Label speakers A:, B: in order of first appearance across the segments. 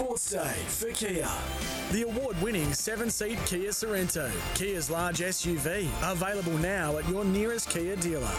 A: Sports Day for Kia. The award winning seven seat Kia Sorento, Kia's large SUV, available now at your nearest Kia dealer.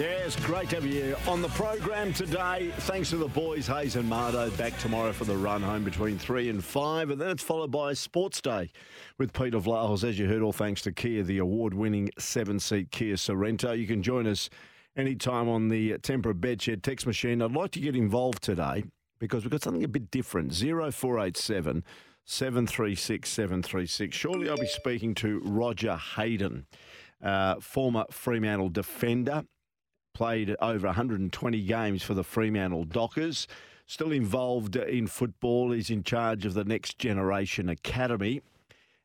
B: Yes, great to have you on the program today. Thanks to the boys, Hayes and Mardo. Back tomorrow for the run home between three and five, and then it's followed by Sports Day with Peter Vlahos. As you heard, all thanks to Kia, the award-winning seven-seat Kia Sorento. You can join us anytime on the Tempera Bedshed text machine. I'd like to get involved today because we've got something a bit different. 0487 736 736. Surely I'll be speaking to Roger Hayden, uh, former Fremantle defender played over 120 games for the Fremantle Dockers. Still involved in football. He's in charge of the Next Generation Academy.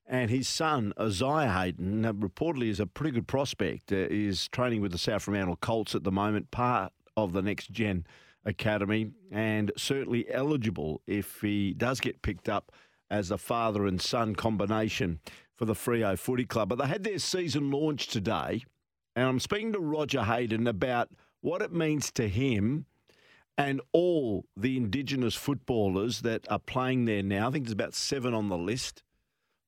B: And his son, Isaiah Hayden, reportedly is a pretty good prospect. Uh, is training with the South Fremantle Colts at the moment, part of the Next Gen Academy, and certainly eligible if he does get picked up as a father and son combination for the Freo Footy Club. But they had their season launch today and I'm speaking to Roger Hayden about what it means to him and all the Indigenous footballers that are playing there now. I think there's about seven on the list,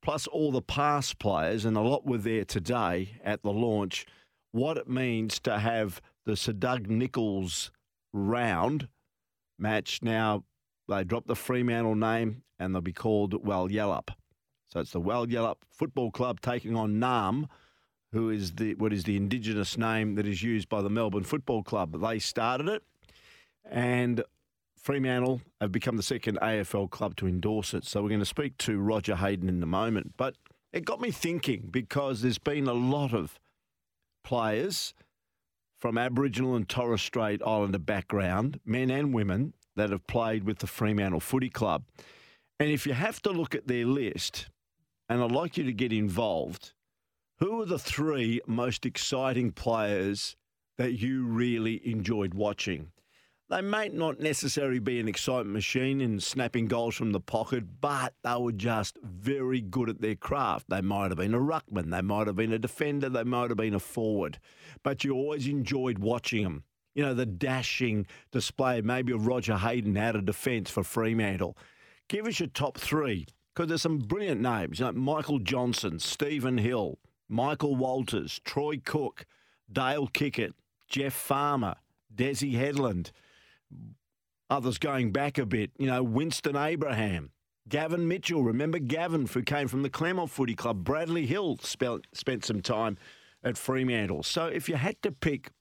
B: plus all the past players, and a lot were there today at the launch. What it means to have the Sir Doug Nicholls round match. Now, they drop the Fremantle name and they'll be called Walyalup. So it's the Walyalup Football Club taking on Naarm who is the what is the indigenous name that is used by the Melbourne Football Club. They started it, and Fremantle have become the second AFL club to endorse it. So we're going to speak to Roger Hayden in a moment. But it got me thinking because there's been a lot of players from Aboriginal and Torres Strait Islander background, men and women, that have played with the Fremantle Footy Club. And if you have to look at their list, and I'd like you to get involved, who are the three most exciting players that you really enjoyed watching? They may not necessarily be an excitement machine in snapping goals from the pocket, but they were just very good at their craft. They might have been a ruckman, they might have been a defender, they might have been a forward, but you always enjoyed watching them. You know, the dashing display, maybe of Roger Hayden out of defence for Fremantle. Give us your top three, because there's some brilliant names. like Michael Johnson, Stephen Hill, Michael Walters, Troy Cook, Dale Kickett, Jeff Farmer, Desi Headland, others going back a bit, you know, Winston Abraham, Gavin Mitchell. Remember Gavin, who came from the Claremont Footy Club. Bradley Hill spent, spent some time at Fremantle. So if you had to pick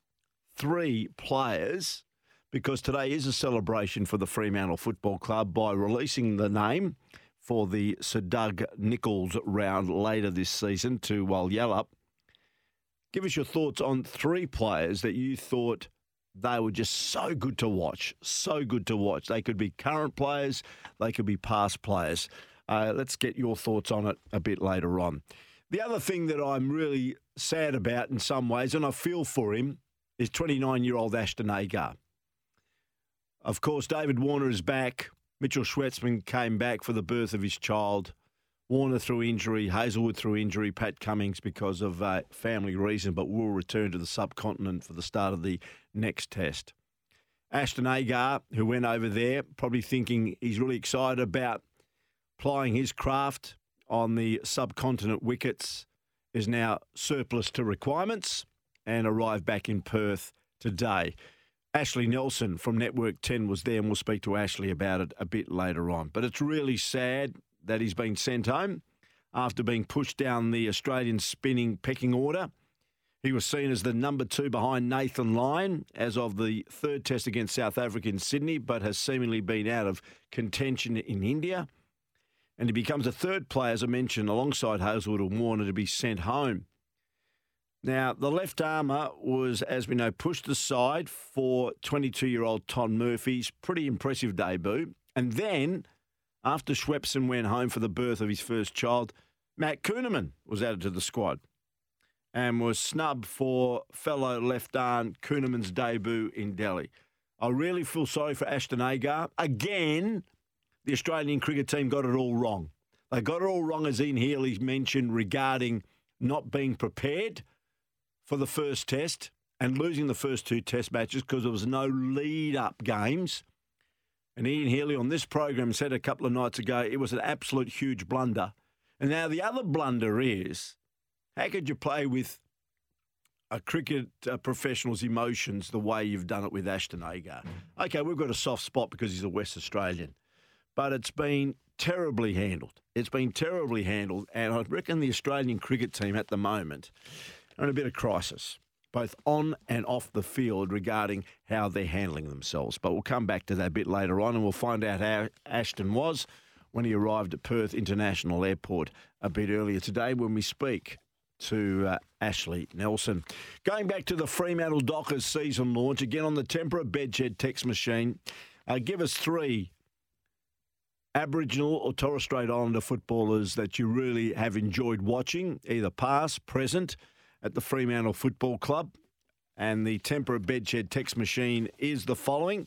B: three players, because today is a celebration for the Fremantle Football Club by releasing the name for the Sir Doug Nicholls round later this season to Walyalup. Give us your thoughts on three players that you thought they were just so good to watch, so good to watch. They could be current players, they could be past players. Uh, let's get your thoughts on it a bit later on. The other thing that I'm really sad about in some ways, and I feel for him, is 29 year old Ashton Agar. Of course, David Warner is back. Mitchell Swepson came back for the birth of his child. Warner through injury, Hazlewood through injury, Pat Cummins because of uh, family reason, but will return to the subcontinent for the start of the next test. Ashton Agar, who went over there, probably thinking he's really excited about plying his craft on the subcontinent wickets, is now surplus to requirements and arrived back in Perth today. Ashley Nelson from Network 10 was there, and we'll speak to Ashley about it a bit later on. But it's really sad that he's been sent home after being pushed down the Australian spinning pecking order. He was seen as the number two behind Nathan Lyon as of the third test against South Africa in Sydney, but has seemingly been out of contention in India. and he becomes the third player, as I mentioned, alongside Hazlewood and Warner to be sent home. Now, the left armour was, as we know, pushed aside for 22 year old Todd Murphy's pretty impressive debut. And then, after Swepson went home for the birth of his first child, Matt Kuhnemann was added to the squad and was snubbed for fellow left arm Kuhnemann's debut in Delhi. I really feel sorry for Ashton Agar. Again, the Australian cricket team got it all wrong. They got it all wrong, as Ian Healy mentioned, regarding not being prepared for the first test and losing the first two test matches because there was no lead up games. And Ian Healy on this program said a couple of nights ago it was an absolute huge blunder. And now the other blunder is how could you play with a cricket uh, professional's emotions the way you've done it with Ashton Agar? Okay, we've got a soft spot because he's a West Australian, but it's been terribly handled. It's been terribly handled, and I reckon the Australian cricket team at the moment in a bit of crisis, both on and off the field regarding how they're handling themselves. But we'll come back to that a bit later on, and we'll find out how Ashton was when he arrived at Perth International Airport a bit earlier today when we speak to uh, Ashley Nelson. Going back to the Fremantle Dockers season launch, again on the Tempera Bedshed text machine, uh, give us three Aboriginal or Torres Strait Islander footballers that you really have enjoyed watching, either past, present, at the Fremantle Football Club. And the Tempera Bedshed text machine is the following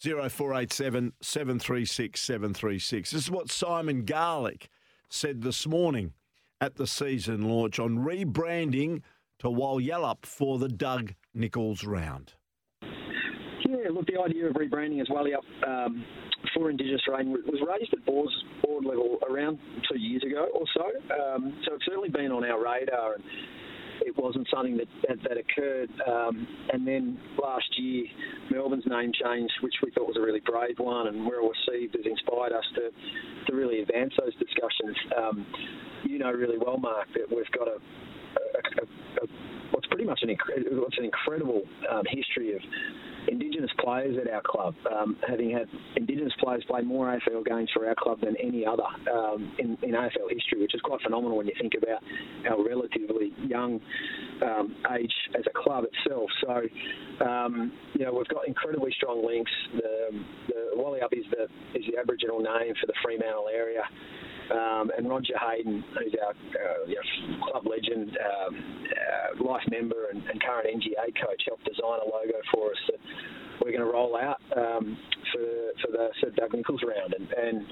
B: 0487 736 736. This is what Simon Garlick said this morning at the season launch on rebranding to Walyalup for the Doug Nicholls round.
C: Yeah, look, the idea of rebranding as Walyalup um, for Indigenous rain was raised at board, board level around two years ago or so. Um, so it's certainly been on our radar. And, it wasn't something that that, that occurred. Um, and then last year, Melbourne's name change, which we thought was a really brave one and well received, has inspired us to to really advance those discussions. Um, you know really well, Mark, that we've got a, a, a, a what's pretty much an what's an incredible um, history of Indigenous players at our club, um, having had Indigenous players play more AFL games for our club than any other um, in, in, AFL history, which is quite phenomenal when you think about our relatively young um, age as a club itself. So, um, you know, we've got incredibly strong links. The, the Walyalup is the is the Aboriginal name for the Fremantle area. Um, and Roger Hayden, who's our uh, you know, club legend, um, uh, life member, and, and, current NGA coach, helped design a logo for us that we're going to roll out um, for, for the Sir Doug Nicholls round. And, and,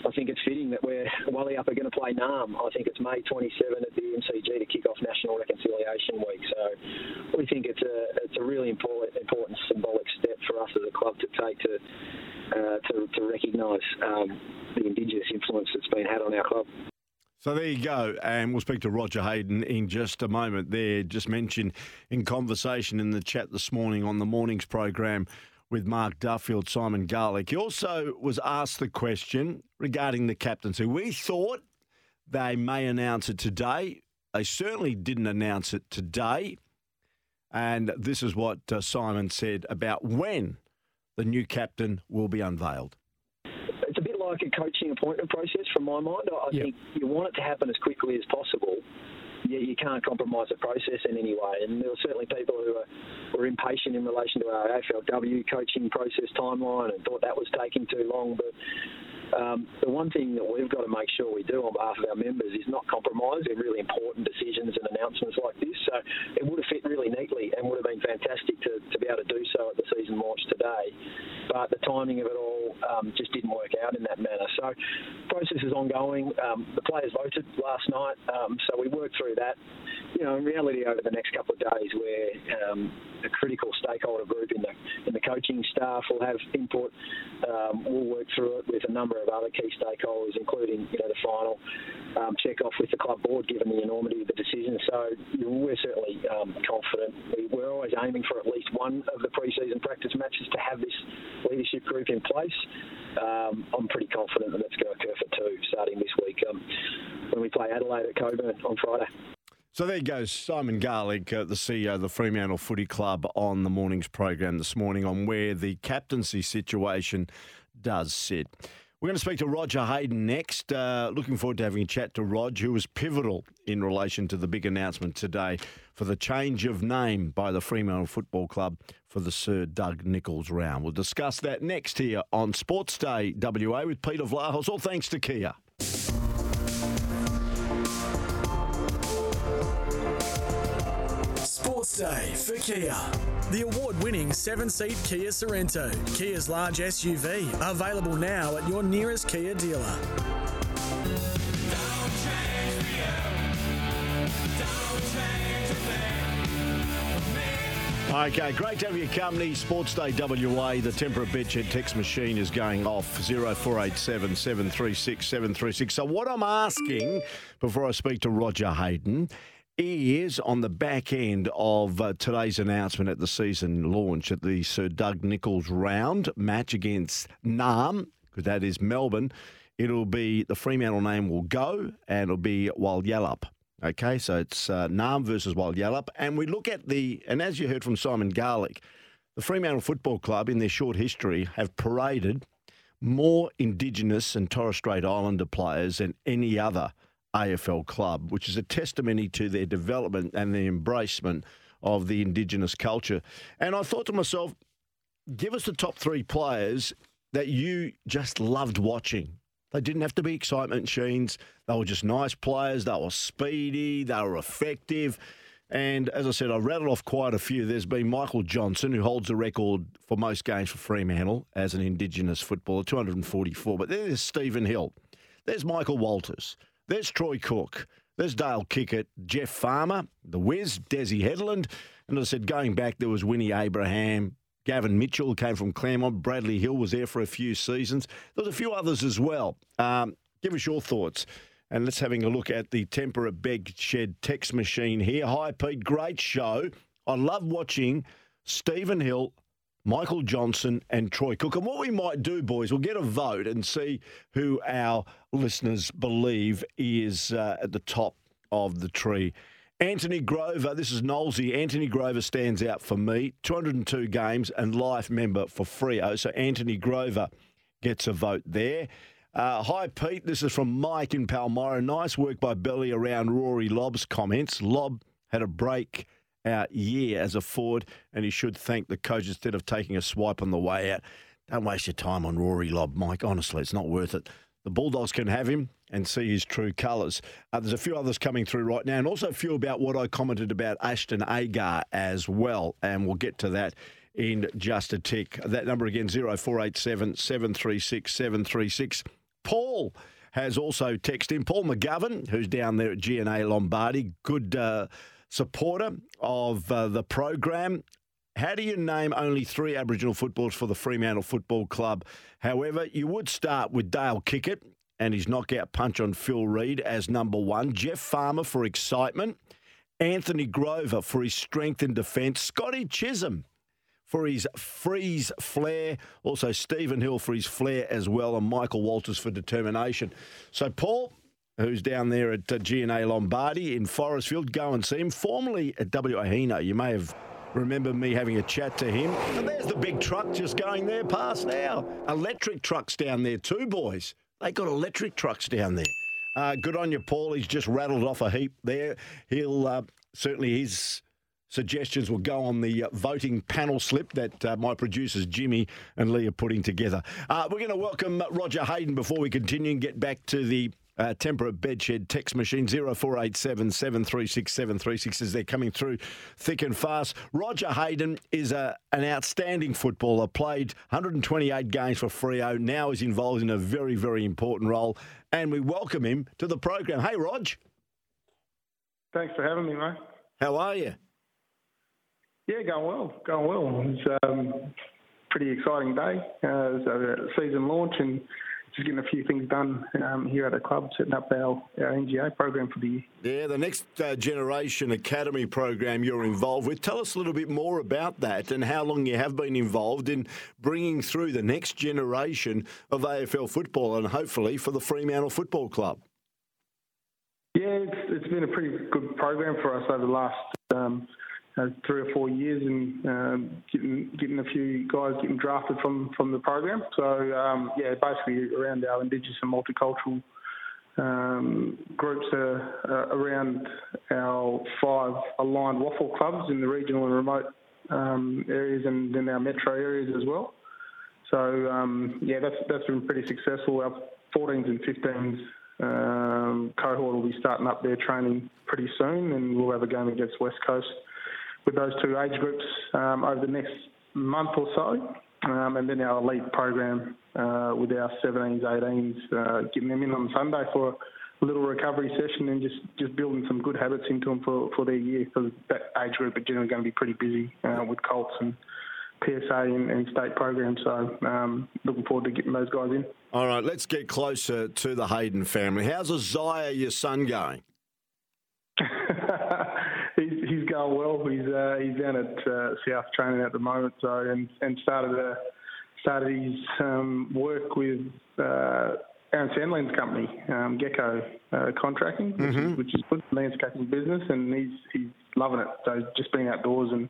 C: I think it's fitting that we're Walyalup are going to play Naarm. I think it's May 27 at the MCG to kick off National Reconciliation Week. So we think it's a it's a really important important symbolic step for us as a club to take to uh, to, to recognise um, the Indigenous influence that's been had on our club.
B: So there you go, and we'll speak to Roger Hayden in just a moment. There, just mentioned in conversation in the chat this morning on the morning's program with Mark Duffield, Simon Garlick. He also was asked the question regarding the captaincy. We thought they may announce it today. They certainly didn't announce it today. And this is what uh, Simon said about when the new captain will be unveiled
C: like a coaching appointment process from my mind. I yep. think you want it to happen as quickly as possible. Yet you can't compromise the process in any way. And there were certainly people who were, were impatient in relation to our AFLW coaching process timeline and thought that was taking too long. But um, the one thing that we've got to make sure we do on behalf of our members is not compromise really important decisions and announcements like this. So it would have fit really neatly and would have been fantastic to, to be able to do so at the season launch today. But the timing of it all um, just didn't work out in that manner. So process is ongoing. Um, the players voted last night, um, so we worked through that. You know, in reality, over the next couple of days, where um, a critical stakeholder group in the in the coaching staff will have input. Um, we'll work through it with a number of other key stakeholders, including you know the final check off with the club board, given the enormity of the decision. So we're certainly confident. We, are always aiming for at least one of the pre-season practice matches to have this leadership group in place. Um, I'm pretty confident that that's going to occur for two starting this week um, when we play Adelaide at Cockburn on Friday.
B: So there goes Simon Garlick, uh, the CEO of the Fremantle Footy Club, on the morning's program this morning on where the captaincy situation does sit. We're going to speak to Roger Hayden next. Uh, looking forward to having a chat to Rog, who was pivotal in relation to the big announcement today for the change of name by the Fremantle Football Club for the Sir Doug Nicholls round. We'll discuss that next here on Sports Day WA with Peter Vlahos, all thanks to Kia.
A: Sports Day for Kia. The award winning seven seat Kia Sorento, Kia's large SUV, available now at your nearest Kia dealer.
B: Okay, great to have your company. Sports Day WA, the Tempera Bedshed text machine is going off 0487 736 736. So, what I'm asking before I speak to Roger Hayden is on the back end of uh, today's announcement at the season launch at the Sir Doug Nicholls round match against Naarm, because that is Melbourne. It'll be the Fremantle name will go and it'll be Walyalup. Okay, so it's uh, Naarm versus Walyalup. And we look at the, and as you heard from Simon Garlick, the Fremantle Football Club in their short history have paraded more Indigenous and Torres Strait Islander players than any other AFL club, which is a testimony to their development and the embracement of the Indigenous culture. And I thought to myself, give us the top three players that you just loved watching. They didn't have to be excitement machines. They were just nice players. They were speedy. They were effective. And as I said, I rattled off quite a few. There's been Michael Johnson, who holds the record for most games for Fremantle as an Indigenous footballer, 244. But there's Stephen Hill. There's Michael Walters. There's Troy Cook. There's Dale Kickett, Jeff Farmer, the Wiz, Desi Headland. And I said, going back, there was Winnie Abraham, Gavin Mitchell came from Claremont. Bradley Hill was there for a few seasons. There's a few others as well. Um, give us your thoughts. And let's having a look at the Tempera Bed Shed text machine here. Hi, Pete. Great show. I love watching Stephen Hill Michael Johnson and Troy Cook. And what we might do, boys, we'll get a vote and see who our listeners believe is uh, at the top of the tree. Anthony Grover, this is Knowlesy. Anthony Grover stands out for me. 202 games and life member for Freo. So Anthony Grover gets a vote there. Uh, hi, Pete. This is from Mike in Palmyra. Nice work by Belly around Rory Lobb's comments. Lobb had a break out year as a forward, and he should thank the coach instead of taking a swipe on the way out. Don't waste your time on Rory Lobb, Mike. Honestly, it's not worth it. The Bulldogs can have him and see his true colours. Uh, there's a few others coming through right now, and also a few about what I commented about Ashton Agar as well, and we'll get to that in just a tick. That number again, 0487 736 736. Paul has also texted in. Paul McGovern, who's down there at GNA Lombardi, good uh, supporter of uh, the program. How do you name only three Aboriginal footballers for the Fremantle Football Club? However, you would start with Dale Kickett and his knockout punch on Phil Reid as number one, Jeff Farmer for excitement, Anthony Grover for his strength in defence, Scotty Chisholm for his freeze flair, also Stephen Hill for his flair as well, and Michael Walters for determination. So, Paul, who's down there at uh, GNA Lombardi in Forestfield. Go and see him. Formerly at WA Hino. You may have remember me having a chat to him. And there's the big truck just going there past now. Electric trucks down there too, boys. They got electric trucks down there. Uh, good on you, Paul. He's just rattled off a heap there. He'll uh, certainly his suggestions will go on the uh, voting panel slip that uh, my producers Jimmy and Lee are putting together. Uh, we're going to welcome Roger Hayden before we continue and get back to the uh, Tempera Bedshed text machine 0487 736 736 as they're coming through thick and fast. Roger Hayden is a, an outstanding footballer, played 128 games for Freo, now is involved in a very, very important role, and we welcome him to the program. Hey, Rog.
D: Thanks for having me, mate.
B: How are you?
D: Yeah, going well, going well. It's um, pretty exciting day. Uh, so season launch and just getting a few things done um, here at the club, setting up our, our NGA program for the year.
B: Yeah, the next uh, generation academy program you're involved with. Tell us a little bit more about that and how long you have been involved in bringing through the next generation of AFL football and hopefully for the Fremantle Football Club.
D: Yeah, it's, it's been a pretty good program for us over the last um, three or four years and um, getting getting a few guys getting drafted from from the program. So um, yeah, basically around our Indigenous and multicultural um, groups are, uh, around our five aligned WAFL clubs in the regional and remote um, areas and in our metro areas as well. So um, yeah, that's that's been pretty successful. Our 14s and 15s um, cohort will be starting up their training pretty soon, and we'll have a game against West Coast with those two age groups um, over the next month or so. Um, and then our elite program uh, with our 17s, 18s, uh, getting them in on Sunday for a little recovery session and just, just building some good habits into them for, for their year because that age group are generally going to be pretty busy uh, with Colts and PSA and, and state programs. So um, looking forward to getting those guys in.
B: All right, let's get closer to the Hayden family. How's Isaiah, your son, going?
D: he's, he's going well. He's uh, he's down at uh, South training at the moment, so and and started a, started his um, work with uh, Aaron Sandlin's company, um, Gecko uh, Contracting, which, mm-hmm. is, which is good landscaping business, and he's he's loving it. So just being outdoors and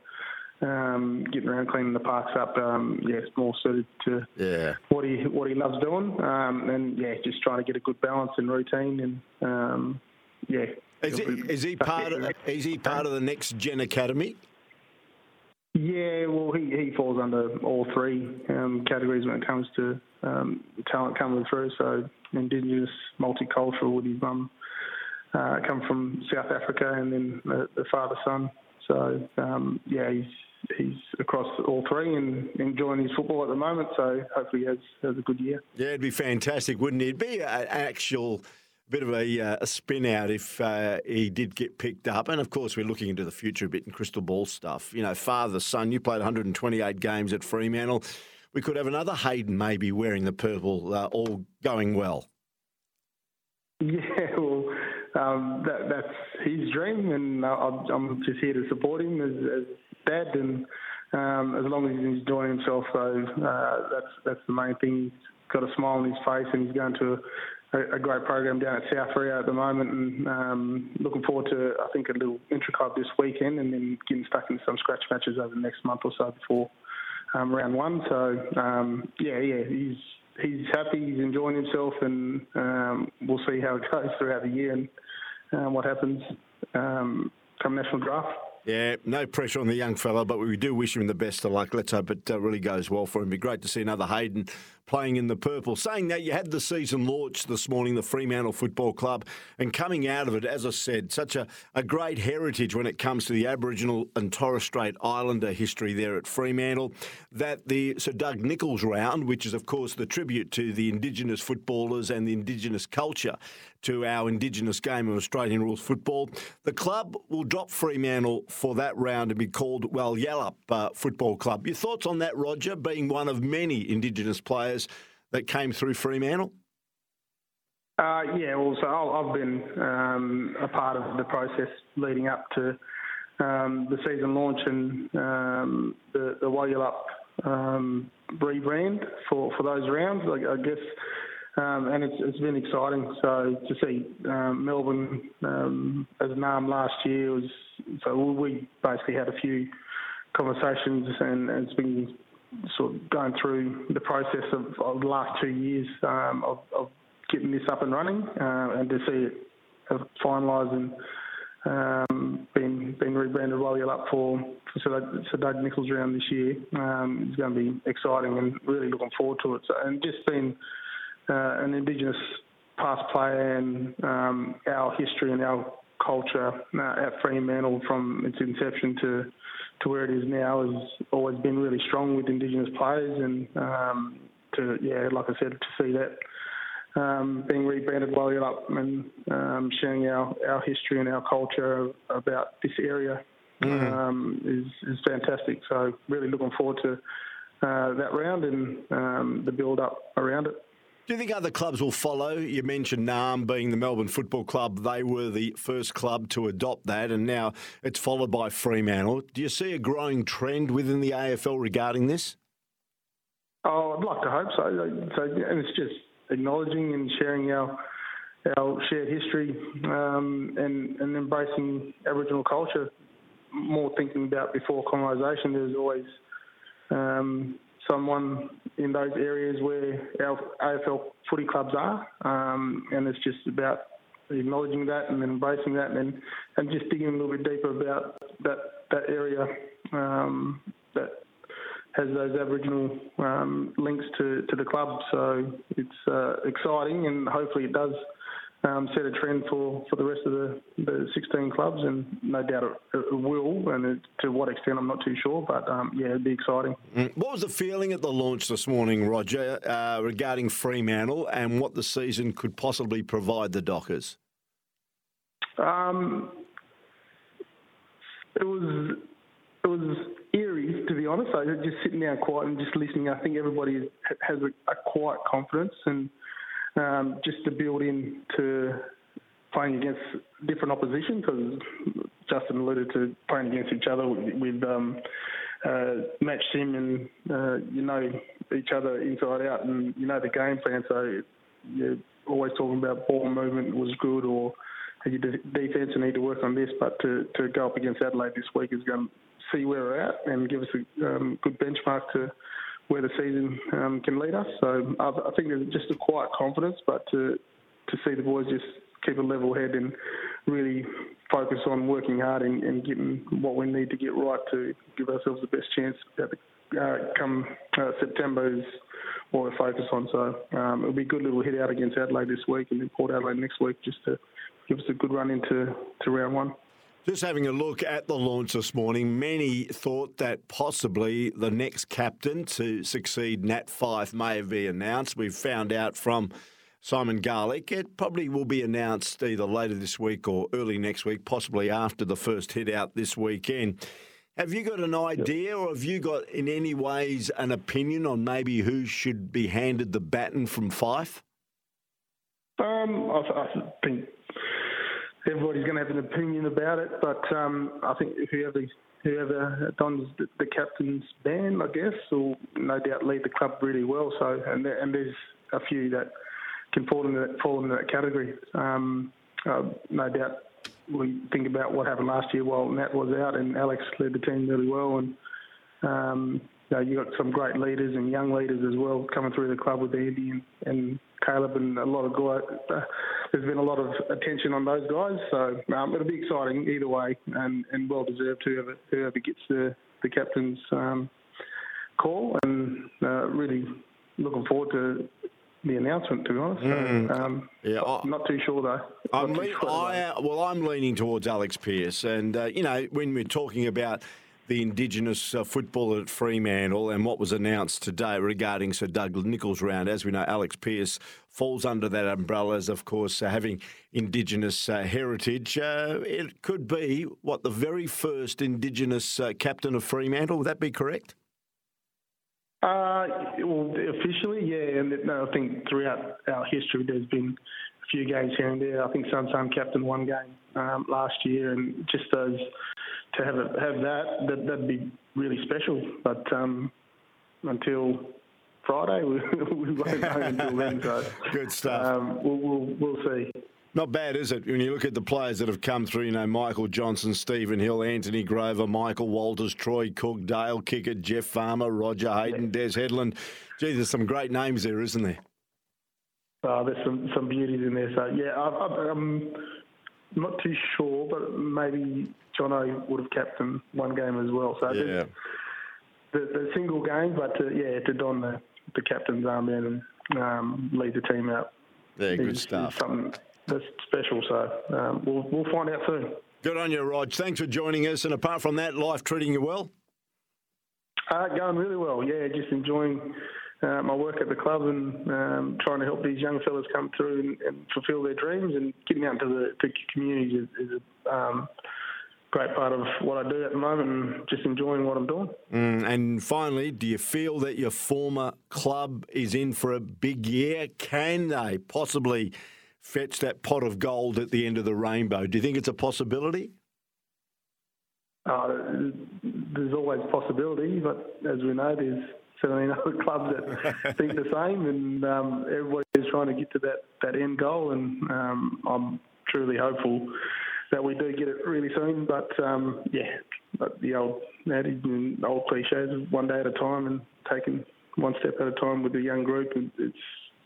D: um, getting around cleaning the parks up, um, yeah, it's more suited to
B: yeah.
D: what he what he loves doing, um, and yeah, just trying to get a good balance and routine, and um, yeah.
B: Is he, is he part of is he part of the next gen academy?
D: Yeah, well, he, he falls under all three um, categories when it comes to um, talent coming through. So, Indigenous, multicultural with his mum, uh, come from South Africa, and then the, the father son. So, um, yeah, he's he's across all three and enjoying his football at the moment. So hopefully he has, has a good year.
B: Yeah, it'd be fantastic, wouldn't it? It'd be an actual bit of a, uh, a spin out if uh, he did get picked up. And of course, we're looking into the future a bit in crystal ball stuff. You know, father, son, you played 128 games at Fremantle. We could have another Hayden maybe wearing the purple, uh, all going well.
D: Yeah, well, um, that, that's his dream, and I'm just here to support him as, as dad, and um, as long as he's enjoying himself, so uh, that's that's the main thing. He's got a smile on his face, and he's going to a, great program down at South Freo at the moment, and um, looking forward to I think a little intra club this weekend, and then getting stuck into some scratch matches over the next month or so before um, round one. So um, yeah, yeah, he's he's happy, he's enjoying himself, and um, we'll see how it goes throughout the year and uh, what happens um, come national draft.
B: Yeah, no pressure on the young fella, but we do wish him the best of luck. Let's hope it uh, really goes well for him. It'd be great to see another Hayden playing in the purple. Saying that, you had the season launch this morning, the Fremantle Football Club, and coming out of it, as I said, such a, a great heritage when it comes to the Aboriginal and Torres Strait Islander history there at Fremantle. That the Sir Doug Nicholls round, which is, of course, the tribute to the Indigenous footballers and the Indigenous culture to our Indigenous game of Australian rules football. The club will drop Fremantle for that round and be called, well, Yallop uh, Football Club. Your thoughts on that, Roger, being one of many Indigenous players that came through Fremantle?
D: Uh, yeah, well, so I've been um, a part of the process leading up to um, the season launch and um, the, the Walyalup um, rebrand for, for those rounds. I, I guess, um, and it's, it's been exciting. So to see um, Melbourne um, as Naarm last year was so we basically had a few conversations and, it's been sort of going through the process of, of the last two years um, of, of, getting this up and running, uh, and to see it finalised and um, being being rebranded Walyalup for for Doug Nicholls round this year um, is going to be exciting and really looking forward to it. So, and just being uh, an Indigenous past player and um, our history and our culture uh, at Fremantle from its inception to to where it is now has always been really strong with Indigenous players, and um, to yeah, like I said, to see that um, being rebranded Walyalup and um, sharing our, our history and our culture about this area mm. um, is, is fantastic. So really looking forward to uh, that round and um, the build up around it.
B: Do you think other clubs will follow? You mentioned Naarm being the Melbourne Football Club. They were the first club to adopt that, and now it's followed by Fremantle. Do you see a growing trend within the AFL regarding this?
D: Oh, I'd like to hope so. so and it's just acknowledging and sharing our our shared history um, and, and embracing Aboriginal culture more thinking about before colonisation, there's always um, someone in those areas where our AFL footy clubs are, um, and it's just about acknowledging that and embracing that, and and just digging a little bit deeper about that that area um, that has those Aboriginal um, links to, to the club. So it's uh, exciting, and hopefully it does um, set a trend for, for the rest of the, the 16 clubs, and no doubt it, it will. And it, to what extent, I'm not too sure, but um, yeah, it'd be exciting.
B: Mm. What was the feeling at the launch this morning, Roger, uh, regarding Fremantle and what the season could possibly provide the Dockers?
D: Um, it was it was eerie, to be honest. I was just sitting there quiet and just listening. I think everybody has a, a quiet confidence and um, just to build in to playing against different opposition because Justin alluded to playing against each other with, with um, uh, match sim and uh, you know each other inside out and you know the game plan. So you're always talking about ball movement was good or your defence need to work on this. But to, to go up against Adelaide this week is going to see where we're at and give us a um, good benchmark to where the season um, can lead us. So I, think there's just a quiet confidence, but to to see the boys just keep a level head and really focus on working hard and, and getting what we need to get right to give ourselves the best chance at the, uh, come uh, September is what we're focused on. So um, it'll be a good little hit out against Adelaide this week and then Port Adelaide next week just to give us a good run into to round one.
B: Just having a look at the launch this morning, many thought that possibly the next captain to succeed Nat Fyfe may be announced. We've found out from Simon Garlick it probably will be announced either later this week or early next week, possibly after the first hit out this weekend. Have you got an idea, or have you got in any ways an opinion on maybe who should be handed the baton from Fyfe?
D: Um, I, I think everybody's going to have an opinion about it, but um, I think whoever whoever dons the, the, captain's band, I guess, will no doubt lead the club really well. So, and there, and there's a few that can fall into that, fall into that category. Um, uh, no doubt, we think about what happened last year while Nat was out, and Alex led the team really well, and um, you know, you got some great leaders and young leaders as well coming through the club with Andy and, and Caleb and a lot of guys. Uh, there's been a lot of attention on those guys, so um, it'll be exciting either way, and, and well deserved whoever whoever gets the the captain's um, call, and uh, really looking forward to the announcement. To be honest, mm. so, um, yeah, I, not too sure though.
B: I'm le- sure, I, well, I'm leaning towards Alex Pearce, and uh, you know when we're talking about the Indigenous uh, football at Fremantle and what was announced today regarding Sir Doug Nicholls round. As we know, Alex Pearce falls under that umbrella as, of course, uh, having Indigenous uh, heritage. Uh, it could be, what, the very first Indigenous uh, captain of Fremantle. Would that be correct?
D: Uh, well, officially, yeah, and no, I think throughout our history, there's been few games here and there. I think Sun Sun captain one game um, last year, and just those to have it, have that, that that'd be really special. But um, until Friday, we, we won't know until then. So
B: good stuff.
D: Um, we'll, we'll, we'll see.
B: Not bad, is it? When you look at the players that have come through, you know, Michael Johnson, Stephen Hill, Anthony Grover, Michael Walters, Troy Cook, Dale Kickett, Jeff Farmer, Roger Hayden, Des Headland. Gee, there's some great names there, isn't there?
D: Oh, there's some, some beauties in there. So, yeah, I, I'm not too sure, but maybe Jono would have captained one game as well. So yeah. the, the single game, but to, yeah, to don the, the captain's armband and um, lead the team out.
B: Yeah, good is, stuff. Is
D: something that's special. So um, we'll we'll find out soon.
B: Good on you, Rog. Thanks for joining us. And apart from that, life treating you well?
D: Uh, going really well. Yeah, just enjoying uh, my work at the club and um, trying to help these young fellas come through and, and, fulfil their dreams and getting out into the, the community is, is a um, great part of what I do at the moment and just enjoying what I'm doing.
B: Mm, and finally, do you feel that your former club is in for a big year? Can they possibly fetch that pot of gold at the end of the rainbow? Do you think it's a possibility?
D: Uh, there's always possibility, but as we know, there's 17 other clubs that think the same, and um, everybody is trying to get to that, that end goal. And um, I'm truly hopeful that we do get it really soon. But um, yeah, but the old old cliches one day at a time and taking one step at a time with the young group. It's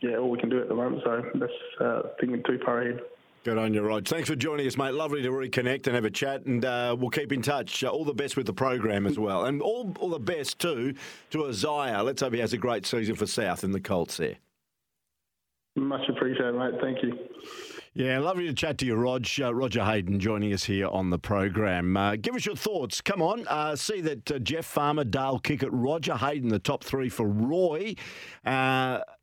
D: yeah, all we can do at the moment. So that's uh, thinking too far ahead.
B: Good on you, Rod. Thanks for joining us, mate. Lovely to reconnect and have a chat, and uh, we'll keep in touch. Uh, all the best with the program as well, and all, all the best too to Isaiah. Let's hope he has a great season for South in the Colts there.
D: Much appreciated, mate. Thank you.
B: Yeah, lovely to chat to you, Rog. Uh, Roger Hayden joining us here on the program. Uh, give us your thoughts. Come on. Uh, see that uh, Jeff Farmer, Dale Kickett, Roger Hayden, the top three for Roy.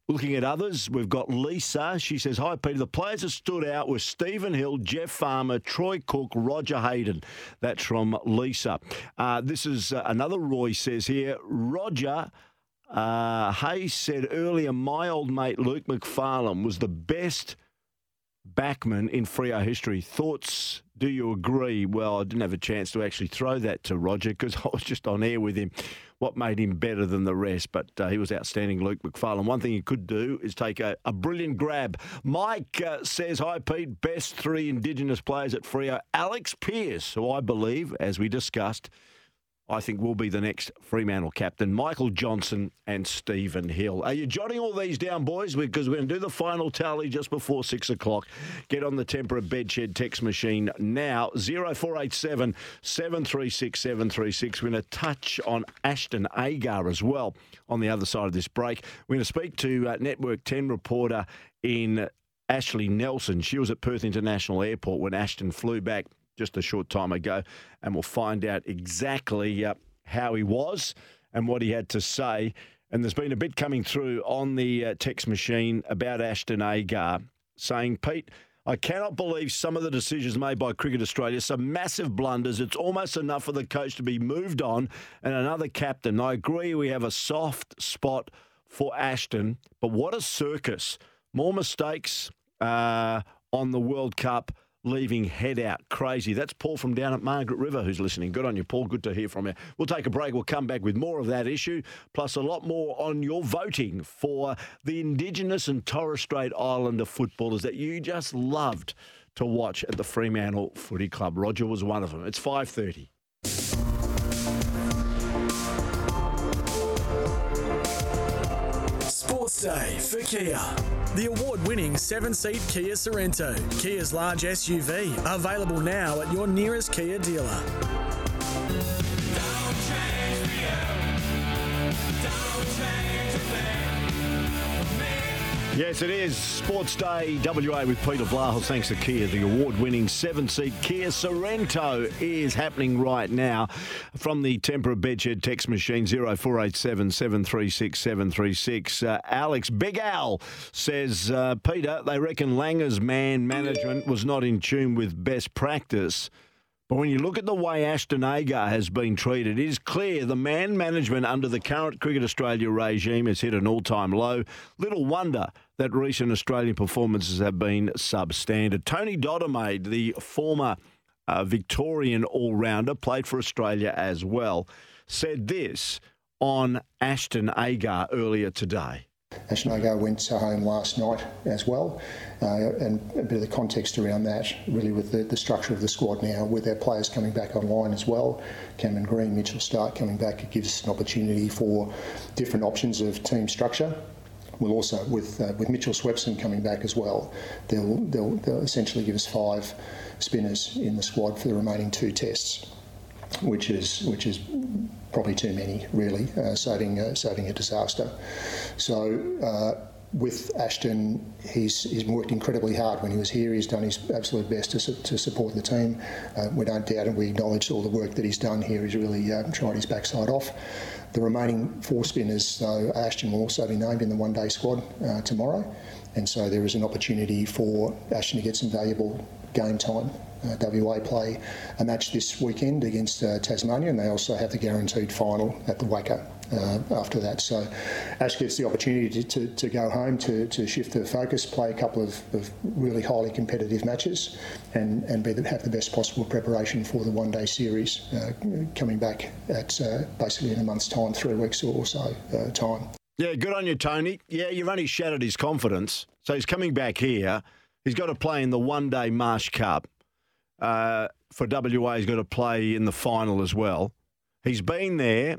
B: Looking at others, we've got Lisa. She says, Hi, Peter. The players that stood out were Stephen Hill, Jeff Farmer, Troy Cook, Roger Hayden. That's from Lisa. Uh, this is uh, another Roy says here, Roger. Uh, Hayes said earlier, my old mate Luke McFarlane was the best backman in Freo history. Thoughts? Do you agree? Well, I didn't have a chance to actually throw that to Roger because I was just on air with him what made him better than the rest. But uh, he was outstanding, Luke McFarlane. One thing he could do is take a, a brilliant grab. Mike uh, says, Hi, Pete. Best three Indigenous players at Freo. Alex Pearce, who I believe, as we discussed, I think will be the next Fremantle captain, Michael Johnson and Stephen Hill. Are you jotting all these down, boys? Because we're going to do the final tally just before six o'clock. Get on the Tempera Bedshed text machine now, 0487 736 736. We're going to touch on Ashton Agar as well on the other side of this break. We're going to speak to uh, Network 10 reporter in Ashley Nelson. She was at Perth International Airport when Ashton flew back just a short time ago, and we'll find out exactly uh, how he was and what he had to say. And there's been a bit coming through on the uh, text machine about Ashton Agar saying, Pete, I cannot believe some of the decisions made by Cricket Australia. Some massive blunders. It's almost enough for the coach to be moved on and another captain. I agree we have a soft spot for Ashton, but what a circus. More mistakes uh, on the World Cup leaving head out. Crazy. That's Paul from down at Margaret River who's listening. Good on you, Paul. Good to hear from you. We'll take a break. We'll come back with more of that issue, plus a lot more on your voting for the Indigenous and Torres Strait Islander footballers that you just loved to watch at the Fremantle Footy Club. Roger was one of them. It's 5.30.
A: Day for Kia. The award winning seven seat Kia Sorento, Kia's large SUV, available now at your nearest Kia dealer.
B: Yes, it is Sports Day WA with Peter Vlahos. Thanks to Kia. The award winning seven seat Kia Sorento is happening right now from the Tempera Bedshed text machine 0487 736 736. Uh, Alex Big Al says, uh, Peter, they reckon Langer's man management was not in tune with best practice. But when you look at the way Ashton Agar has been treated, it is clear the man management under the current Cricket Australia regime has hit an all time low. Little wonder that recent Australian performances have been substandard. Tony Dodemaide, the former uh, Victorian all rounder, played for Australia as well, said this on Ashton Agar earlier today.
E: Agar went home last night as well, uh, and a bit of the context around that, really with the, the, structure of the squad now, with our players coming back online as well, Cameron Green, Mitchell Starc coming back, it gives us an opportunity for different options of team structure. We'll also, with uh, with Mitchell Swepson coming back as well, they'll, they'll, they'll essentially give us five spinners in the squad for the remaining two tests, which is which is probably too many, really, uh, saving uh, saving a disaster. So. Uh, with Ashton, he's, he's worked incredibly hard when he was here. He's done his absolute best to, su- to support the team. Uh, we don't doubt and we acknowledge all the work that he's done here. He's really uh, tried his backside off. The remaining four spinners, so Ashton will also be named in the one day squad uh, tomorrow. And so there is an opportunity for Ashton to get some valuable game time WA play a match this weekend against uh, Tasmania, and they also have the guaranteed final at the WACA uh, after that. So Ash gets the opportunity to, to, to, go home, to, to shift the focus, play a couple of, of really highly competitive matches, and, and be the, have the best possible preparation for the one day series uh, coming back at basically in a month's time, three weeks or so time.
B: Yeah, good on you, Tony. Yeah, you've only shattered his confidence. So he's coming back here. He's got to play in the one day Marsh Cup. Uh, for WA. He's got to play in the final as well. He's been there.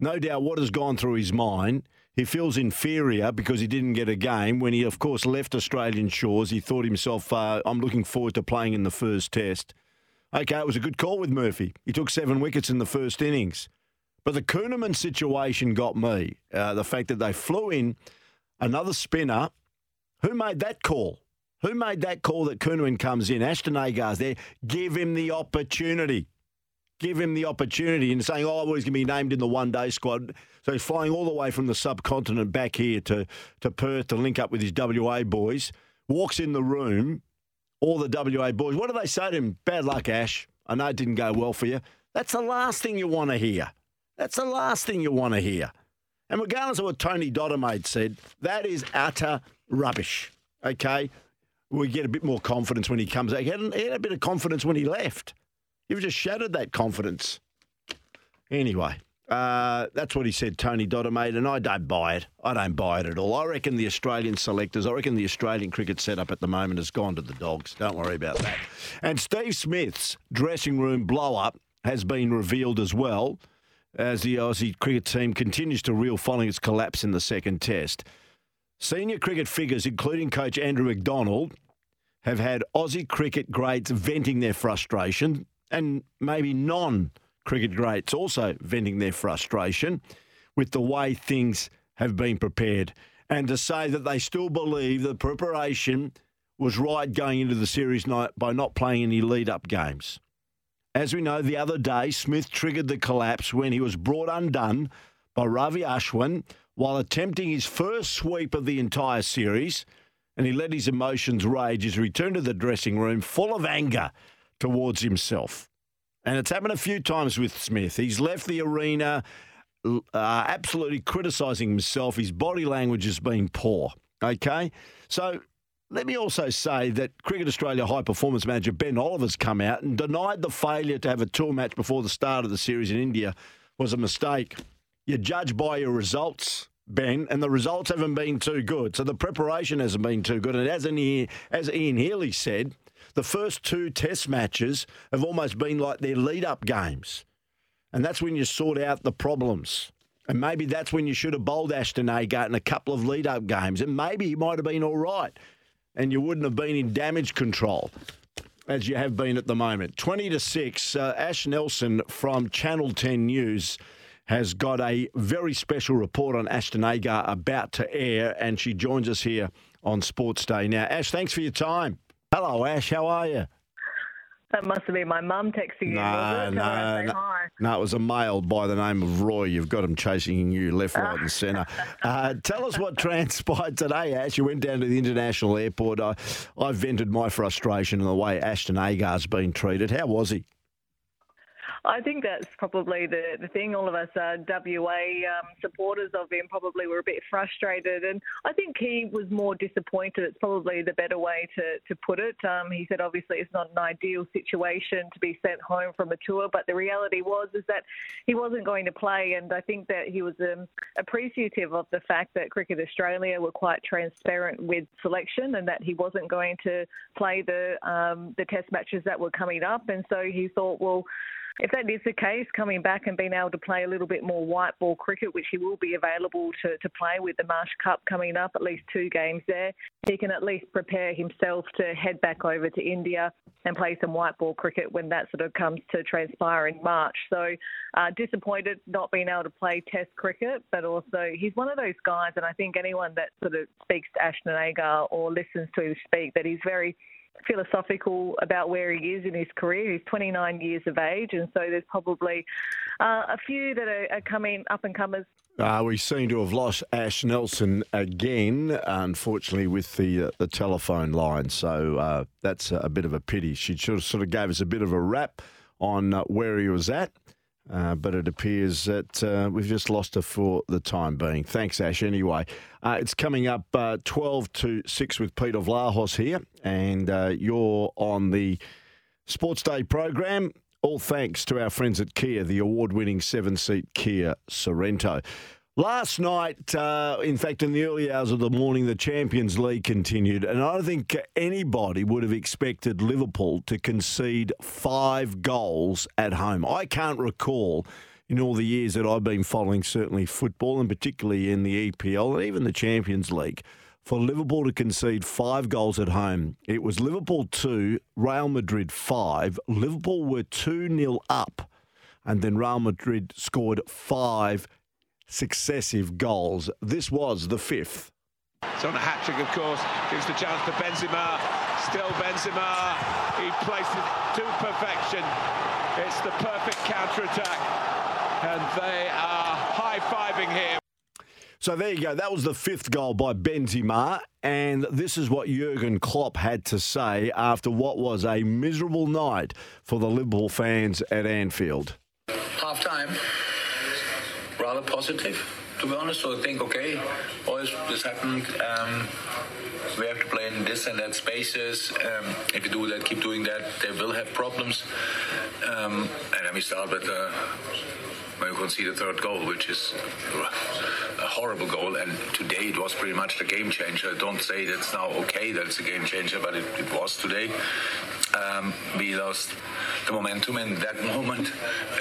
B: No doubt what has gone through his mind. He feels inferior because he didn't get a game. When he, of course, left Australian shores, he thought himself, uh, I'm looking forward to playing in the first test. Okay, it was a good call with Murphy. He took seven wickets in the first innings. But the Kuhnemann situation got me. Uh, the fact that they flew in another spinner. Who made that call? Who made that call that Kuhnemann comes in? Ashton Agar's there. Give him the opportunity give him the opportunity and saying, oh, well, he's going to be named in the one day squad. So he's flying all the way from the subcontinent back here to, to Perth to link up with his WA boys. Walks in the room, all the WA boys. What do they say to him? Bad luck, Ash. I know it didn't go well for you. That's the last thing you want to hear. That's the last thing you want to hear. And regardless of what Tony Dodemaide said, that is utter rubbish. Okay? We get a bit more confidence when he comes out. He had, he had a bit of confidence when he left. You've just shattered that confidence. Anyway, uh, that's what he said, Tony Dodemaide, and I don't buy it. I don't buy it at all. I reckon the Australian selectors, I reckon the Australian cricket setup at the moment has gone to the dogs. Don't worry about that. And Steve Smith's dressing room blow up has been revealed as well as the Aussie cricket team continues to reel following its collapse in the second test. Senior cricket figures, including coach Andrew McDonald, have had Aussie cricket greats venting their frustration and maybe non cricket greats also venting their frustration with the way things have been prepared. And to say that they still believe the preparation was right going into the series night by not playing any lead up games. As we know, the other day, Smith triggered the collapse when he was brought undone by Ravi Ashwin while attempting his first sweep of the entire series, and he let his emotions rage as he returned to the dressing room full of anger towards himself. And it's happened a few times with Smith. He's left the arena uh, absolutely criticising himself. His body language has been poor. Okay? So let me also say that Cricket Australia high performance manager Ben Oliver's come out and denied the failure to have a tour match before the start of the series in India was a mistake. You judge by your results, Ben, and the results haven't been too good. So the preparation hasn't been too good. And as, Ian, as Ian Healy said, the first two test matches have almost been like their lead up games. And that's when you sort out the problems. And maybe that's when you should have bowled Ashton Agar in a couple of lead up games. And maybe he might have been all right. And you wouldn't have been in damage control as you have been at the moment. 20 to 6, uh, Ash Nelson from Channel 10 News has got a very special report on Ashton Agar about to air, and she joins us here on Sports Day. Now, Ash, thanks for your time. Hello, Ash. How are you?
F: That must have been my mum texting you.
B: No, no, no. no, it was a male by the name of Roy. You've got him chasing you left, right, and centre. Uh, tell us what transpired today, Ash. You went down to the international airport. I, I vented my frustration in the way Ashton Agar's been treated. How was he?
F: I think that's probably the, the thing. All of us uh, WA um, supporters of him probably were a bit frustrated, and I think he was more disappointed. It's probably the better way to, to put it. Um, he said obviously it's not an ideal situation to be sent home from a tour, but the reality was is that he wasn't going to play, and I think that he was um, appreciative of the fact that Cricket Australia were quite transparent with selection, and that he wasn't going to play the um, the Test matches that were coming up, and so he thought, well if that is the case, coming back and being able to play a little bit more white ball cricket, which he will be available to, to play with the Marsh Cup coming up, at least two games there, he can at least prepare himself to head back over to India and play some white ball cricket when that sort of comes to transpire in March. So uh, disappointed not being able to play Test cricket, but also he's one of those guys, and I think anyone that sort of speaks to Ashton Agar or listens to him speak, that he's very philosophical about where he is in his career. He's 29 years of age, and so there's probably uh, a few that are, are coming up and comers.
B: Uh, we seem to have lost Ash Nelson again, unfortunately, with the uh, the telephone line. So uh, that's a bit of a pity. She sort of gave us a bit of a rap on uh, where he was at. Uh, but it appears that uh, we've just lost her for the time being. Thanks, Ash. Anyway, uh, it's coming up uh, 12 to 6 with Peter Vlahos here, and uh, you're on the Sports Day program. All thanks to our friends at Kia, the award winning seven seat Kia Sorento. Last night, uh, in fact, in the early hours of the morning, the Champions League continued, and I don't think anybody would have expected Liverpool to concede five goals at home. I can't recall in all the years that I've been following, certainly football, and particularly in the EPL and even the Champions League, for Liverpool to concede five goals at home. It was Liverpool 2, Real Madrid 5. Liverpool were 2 0 up, and then Real Madrid scored five successive goals. This was the fifth.
G: It's on a hat trick, of course. Gives the chance to Benzema. Still Benzema. He places it to perfection. It's the perfect counter attack. And they are high fiving here.
B: So there you go. That was the fifth goal by Benzema. And this is what Jurgen Klopp had to say after what was a miserable night for the Liverpool fans at Anfield.
H: Half time, rather positive, to be honest. So I think, okay, boys, this happened. Um, we have to play in this and that spaces. Um, if you do that, keep doing that, they will have problems. Um, and then we start with uh, when you concede the third goal, which is a horrible goal. And today it was pretty much the game changer. Don't say that's now okay that it's a game changer, but it, it was today. Um, we lost the momentum in that moment.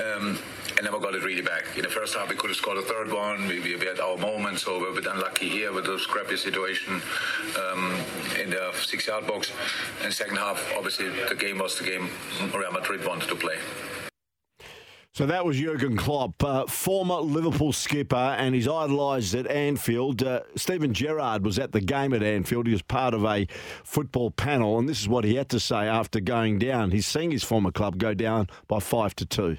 H: Um, and never got it really back. In the first half, we could have scored a third one. We, we had our moments, so we were a bit unlucky here with the scrappy situation um, in the six-yard box. And second half, obviously, the game was the game Real Madrid wanted to play.
B: So that was Jurgen Klopp, uh, former Liverpool skipper, and he's idolised at Anfield. Uh, Steven Gerrard was at the game at Anfield. He was part of a football panel, and this is what he had to say after going down. He's seeing his former club go down by five to two.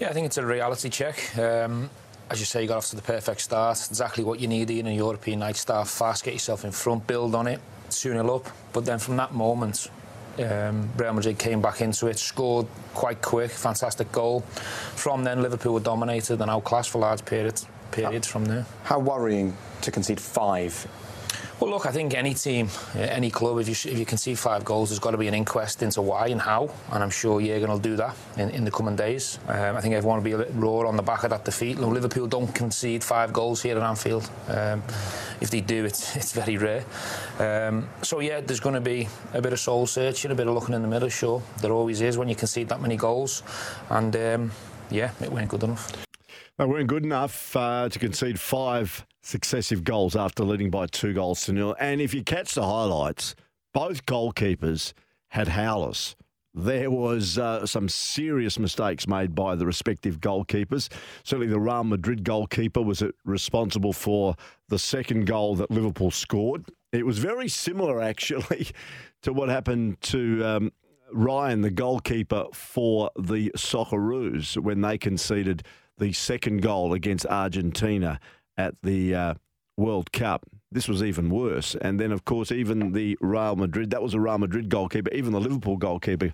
I: Yeah, I think it's a reality check. Um, as you say, you got off to the perfect start. Exactly what you need in a European night. Start fast, get yourself in front, build on it, 2 0 up. But then from that moment, um, Real Madrid came back into it, scored quite quick, fantastic goal. From then, Liverpool were dominated and outclassed for large periods, periods from there.
J: How worrying to concede five
I: well, look, I think any team, any club, if you if you concede five goals, there's got to be an inquest into why and how, and I'm sure Jurgen will do that in, in the coming days. Um, I think everyone will be a bit raw on the back of that defeat. Liverpool don't concede five goals here at Anfield. Um, if they do, it's it's very rare. Um, so yeah, there's going to be a bit of soul searching, a bit of looking in the mirror. Sure, there always is when you concede that many goals, and um, yeah, it weren't good enough.
B: They weren't good enough uh, to concede five successive goals after leading by two goals to nil. And if you catch the highlights, both goalkeepers had howlers. There was uh, some serious mistakes made by the respective goalkeepers. Certainly, the Real Madrid goalkeeper was responsible for the second goal that Liverpool scored. It was very similar, actually, to what happened to um, Ryan, the goalkeeper for the Socceroos, when they conceded the second goal against Argentina at the uh, World Cup. This was even worse. And then, of course, even the Real Madrid, that was a Real Madrid goalkeeper, even the Liverpool goalkeeper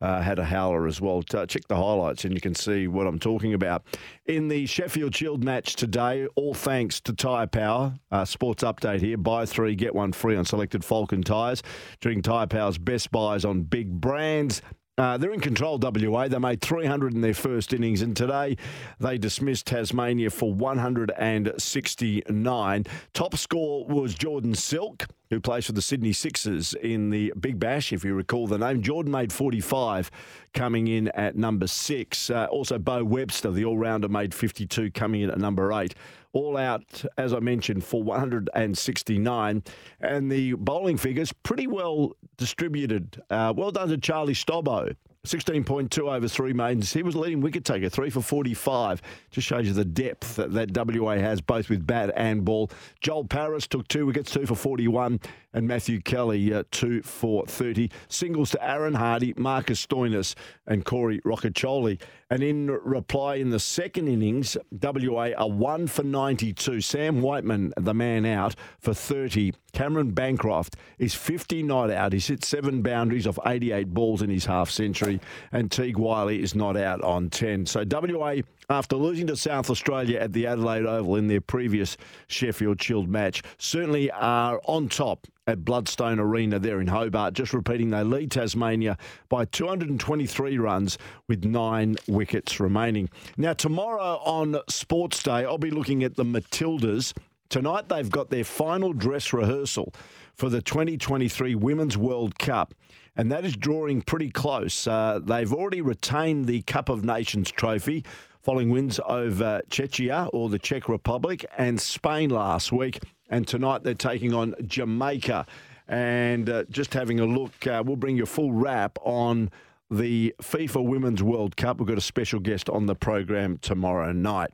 B: uh, had a howler as well. check the highlights and you can see what I'm talking about. In the Sheffield Shield match today, all thanks to Tyre Power. Uh, sports update here buy three, get one free on selected Falken tyres. During Tyre Power's best buys on big brands. Uh, they're in control, WA. They made 300 in their first innings, and today they dismissed Tasmania for 169. Top score was Jordan Silk, who plays for the Sydney Sixers in the Big Bash, if you recall the name. Jordan made 45, coming in at number six. Uh, also, Beau Webster, the all rounder, made 52, coming in at number eight all out, as I mentioned, for 169. And the bowling figures pretty well distributed. Uh, well done to Charlie Stobo. 16.2 over three maidens. He was leading wicket taker, three for 45. Just shows you the depth that, that WA has, both with bat and ball. Joel Paris took two wickets, two for 41, and Matthew Kelly, uh, two for 30. Singles to Aaron Hardy, Marcus Stoinis, and Corey Rocchiccioli. And in reply in the second innings, WA are one for 92. Sam Whiteman, the man out for 30. Cameron Bancroft is 50 not out. He's hit seven boundaries off 88 balls in his half century. And Teague Wyllie is not out on 10. So WA, after losing to South Australia at the Adelaide Oval in their previous Sheffield Shield match, certainly are on top at Blundstone Arena there in Hobart. Just repeating, they lead Tasmania by 223 runs with nine wickets remaining. Now, tomorrow on Sports Day, I'll be looking at the Matildas. Tonight, they've got their final dress rehearsal for the 2023 Women's World Cup. And that is drawing pretty close. Uh, they've already retained the Cup of Nations trophy following wins over Czechia or the Czech Republic and Spain last week. And tonight they're taking on Jamaica. And uh, just having a look, uh, we'll bring you a full wrap on the FIFA Women's World Cup. We've got a special guest on the program tomorrow night.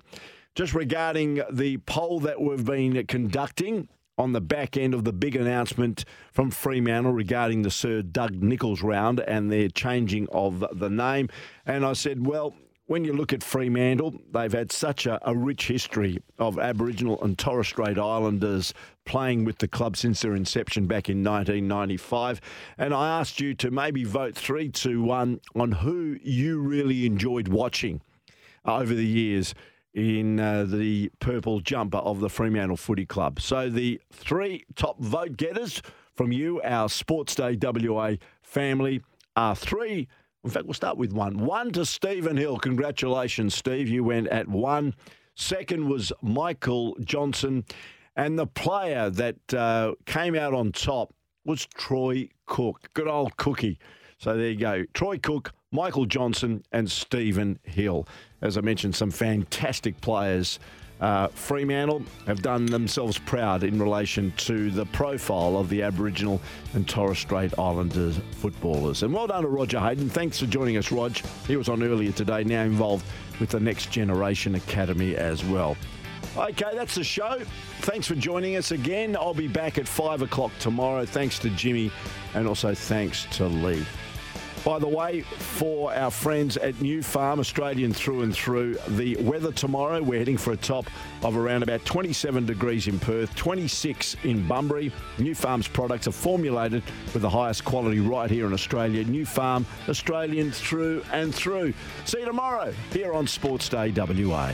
B: Just regarding the poll that we've been conducting on the back end of the big announcement from Fremantle regarding the Sir Doug Nicholls round and their changing of the name. And I said, well, when you look at Fremantle, they've had such a, a, rich history of Aboriginal and Torres Strait Islanders playing with the club since their inception back in 1995. And I asked you to maybe vote 3 to 1 on who you really enjoyed watching over the years in uh, the purple jumper of the Fremantle Footy Club. So the three top vote getters from you, our Sports Day WA family, are three. In fact, we'll start with one. One to Stephen Hill. Congratulations, Steve. You went at one. Second was Michael Johnson. And the player that uh, came out on top was Troy Cook. Good old Cookie. So there you go. Troy Cook, Michael Johnson, and Stephen Hill. As I mentioned, some fantastic players. Uh, Fremantle have done themselves proud in relation to the profile of the Aboriginal and Torres Strait Islanders footballers. And well done to Roger Hayden. Thanks for joining us, Rog. He was on earlier today, now involved with the Next Generation Academy as well. Okay, that's the show. Thanks for joining us again. I'll be back at 5 o'clock tomorrow. Thanks to Jimmy and also thanks to Lee. By the way, for our friends at New Farm, Australian through and through, the weather tomorrow, we're heading for a top of around about 27 degrees in Perth, 26 in Bunbury. New Farm's products are formulated with the highest quality right here in Australia. New Farm, Australian through and through. See you tomorrow here on Sports Day WA.